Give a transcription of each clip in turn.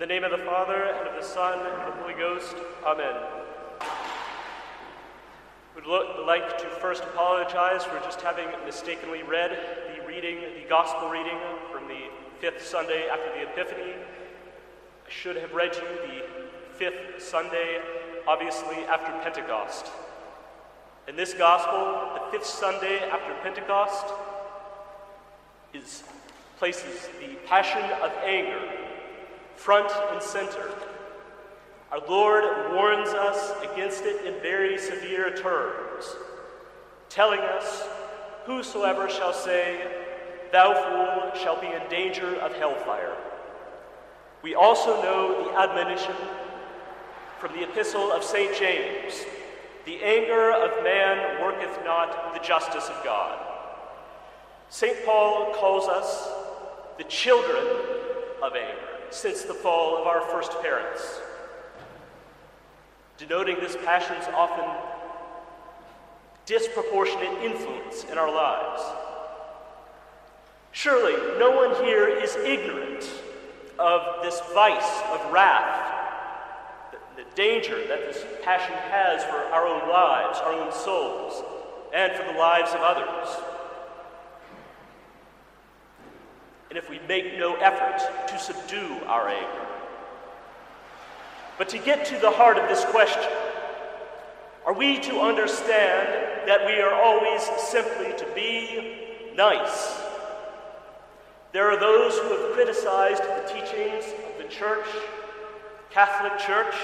In the name of the Father, and of the Son, and of the Holy Ghost, Amen. Would like to first apologize for just having mistakenly read the reading, the gospel reading from the fifth Sunday after the Epiphany. I should have read you the fifth Sunday, obviously after Pentecost. In this gospel, the fifth Sunday after Pentecost is places the passion of anger front and center. Our Lord warns us against it in very severe terms, telling us, Whosoever shall say, Thou fool, shall be in danger of hellfire. We also know the admonition from the epistle of St. James The anger of man worketh not the justice of God. St. Paul calls us the children of anger since the fall of our first parents, denoting this passion's often disproportionate influence in our lives. Surely, no one here is ignorant of this vice of wrath, the, the danger that this passion has for our own lives, our own souls, and for the lives of others. And if we make no effort to subdue our anger. But to get to the heart of this question, are we to understand that we are always simply to be nice? There are those who have criticized the teachings of the Church, Catholic Church,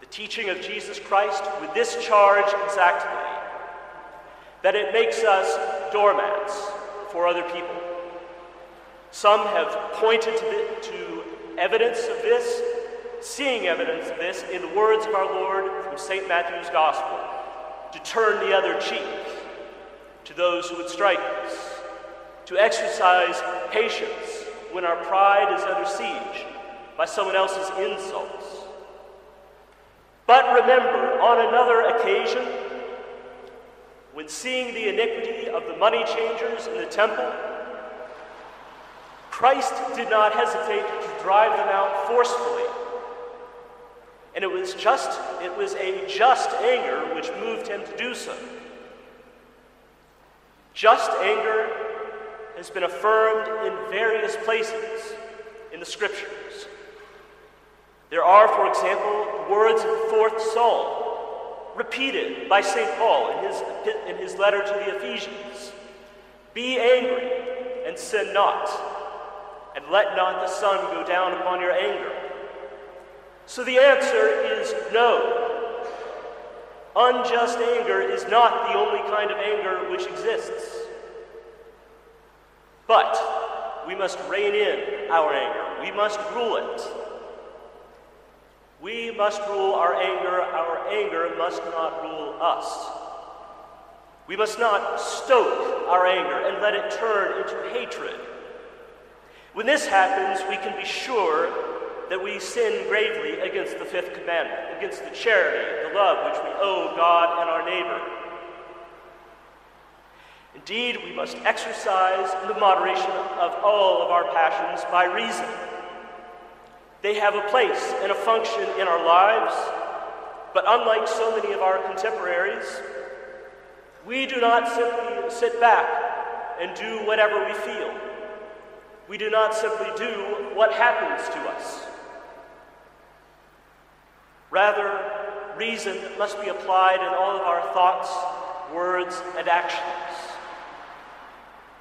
the teaching of Jesus Christ with this charge exactly that it makes us doormats for other people. Some have pointed to, the, to evidence of this, seeing evidence of this in the words of our Lord from St. Matthew's Gospel to turn the other cheek to those who would strike us, to exercise patience when our pride is under siege by someone else's insults. But remember, on another occasion, when seeing the iniquity of the money changers in the temple, Christ did not hesitate to drive them out forcefully. And it was just it was a just anger which moved him to do so. Just anger has been affirmed in various places in the scriptures. There are, for example, words of the fourth psalm repeated by St. Paul in his, in his letter to the Ephesians Be angry and sin not, and let not the sun go down upon your anger. So the answer is no. Unjust anger is not the only kind of anger which exists. But we must rein in our anger, we must rule it. We must rule our anger, our anger must not rule us. We must not stoke our anger and let it turn into hatred. When this happens, we can be sure that we sin gravely against the fifth commandment, against the charity, the love which we owe God and our neighbor. Indeed, we must exercise the moderation of all of our passions by reason. They have a place and a function in our lives, but unlike so many of our contemporaries, we do not simply sit back and do whatever we feel. We do not simply do what happens to us. Rather, reason must be applied in all of our thoughts, words, and actions.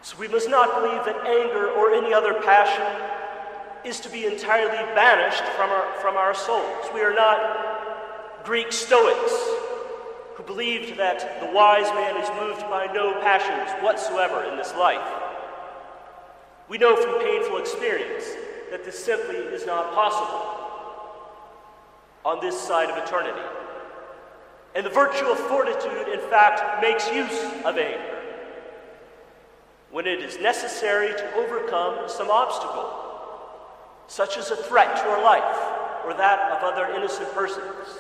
So we must not believe that anger or any other passion is to be entirely banished from our, from our souls. We are not Greek Stoics who believed that the wise man is moved by no passions whatsoever in this life. We know from painful experience that this simply is not possible on this side of eternity. And the virtue of fortitude, in fact, makes use of anger when it is necessary to overcome some obstacle, such as a threat to our life or that of other innocent persons.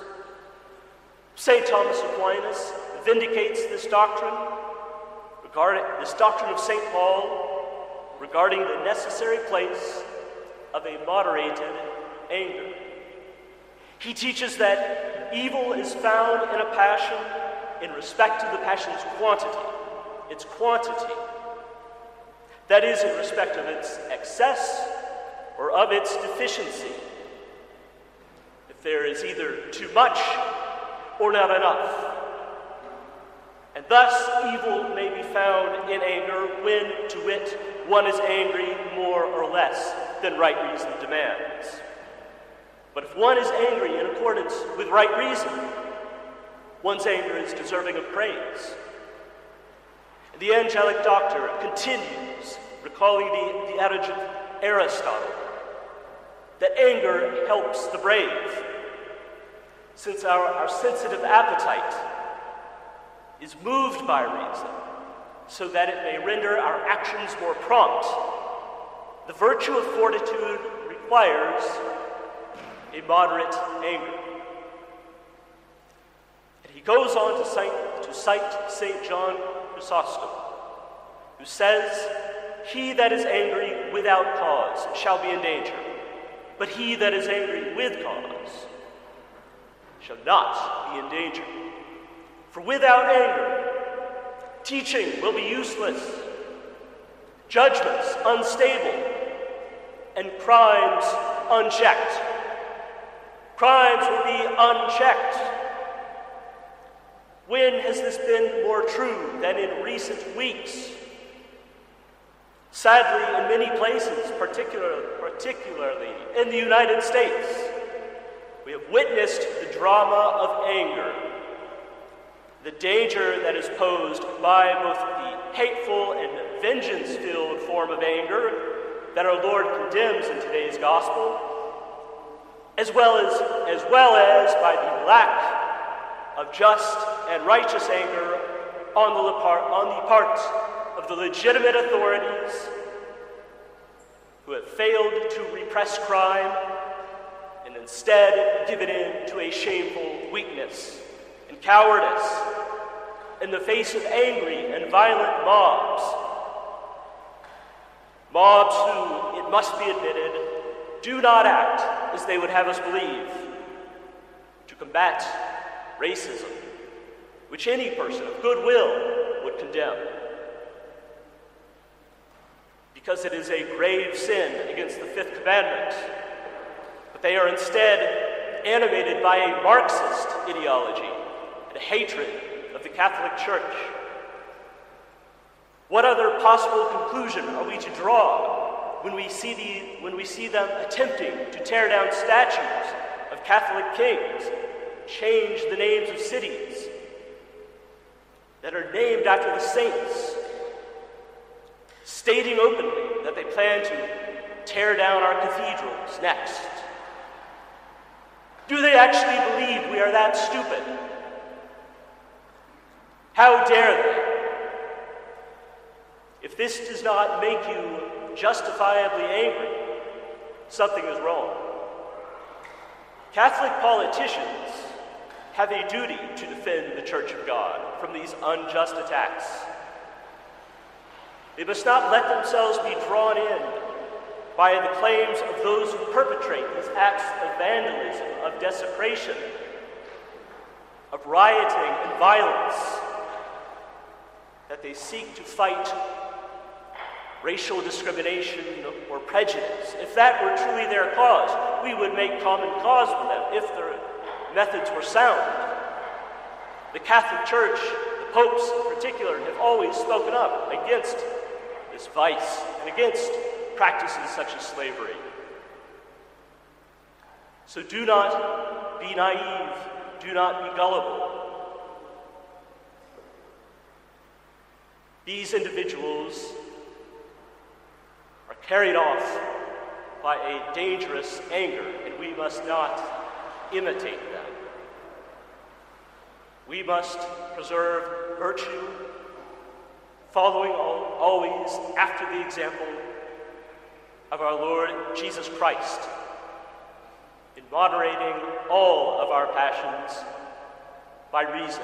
St. Thomas Aquinas vindicates this doctrine, regarding this doctrine of St. Paul regarding the necessary place of a moderated anger. He teaches that evil is found in a passion in respect to the passion's quantity, its quantity. That is, in respect of its excess or of its deficiency. If there is either too much or not enough. And thus, evil may be found in anger when, to wit, one is angry more or less than right reason demands. But if one is angry in accordance with right reason, one's anger is deserving of praise. The angelic doctor continues, recalling the, the adage of Aristotle that anger helps the brave, since our, our sensitive appetite is moved by reason, so that it may render our actions more prompt. The virtue of fortitude requires a moderate anger. And he goes on to cite, to cite St. John Chrysostom, who says, He that is angry without cause shall be in danger, but he that is angry with cause shall not be in danger. For without anger, teaching will be useless, judgments unstable, and crimes unchecked. Crimes will be unchecked. When has this been more true than in recent weeks? Sadly, in many places, particular, particularly in the United States, we have witnessed the drama of anger, the danger that is posed by both the hateful and vengeance filled form of anger that our Lord condemns in today's gospel as well as, as well as by the lack of just and righteous anger on the, part, on the part of the legitimate authorities who have failed to repress crime and instead given in to a shameful weakness cowardice in the face of angry and violent mobs. Mobs who, it must be admitted, do not act as they would have us believe to combat racism, which any person of goodwill would condemn. Because it is a grave sin against the fifth commandment, but they are instead animated by a Marxist ideology and hatred of the Catholic Church. What other possible conclusion are we to draw when we see, the, when we see them attempting to tear down statues of Catholic kings, change the names of cities that are named after the saints, stating openly that they plan to tear down our cathedrals next. Do they actually believe we are that stupid? How dare they? If this does not make you justifiably angry, something is wrong. Catholic politicians have a duty to defend the Church of God from these unjust attacks. They must not let themselves be drawn in by the claims of those who perpetrate these acts of vandalism, of desecration, of rioting and violence, that they seek to fight racial discrimination or prejudice. If that were truly their cause, we would make common cause with them if their methods were sound. The Catholic Church, the popes in particular, have always spoken up against this vice and against practices such as slavery. So do not be naive, do not be gullible. These individuals are carried off by a dangerous anger, and we must not imitate them. We must preserve virtue, following always after the example of our Lord Jesus Christ, in moderating all of our passions by reason.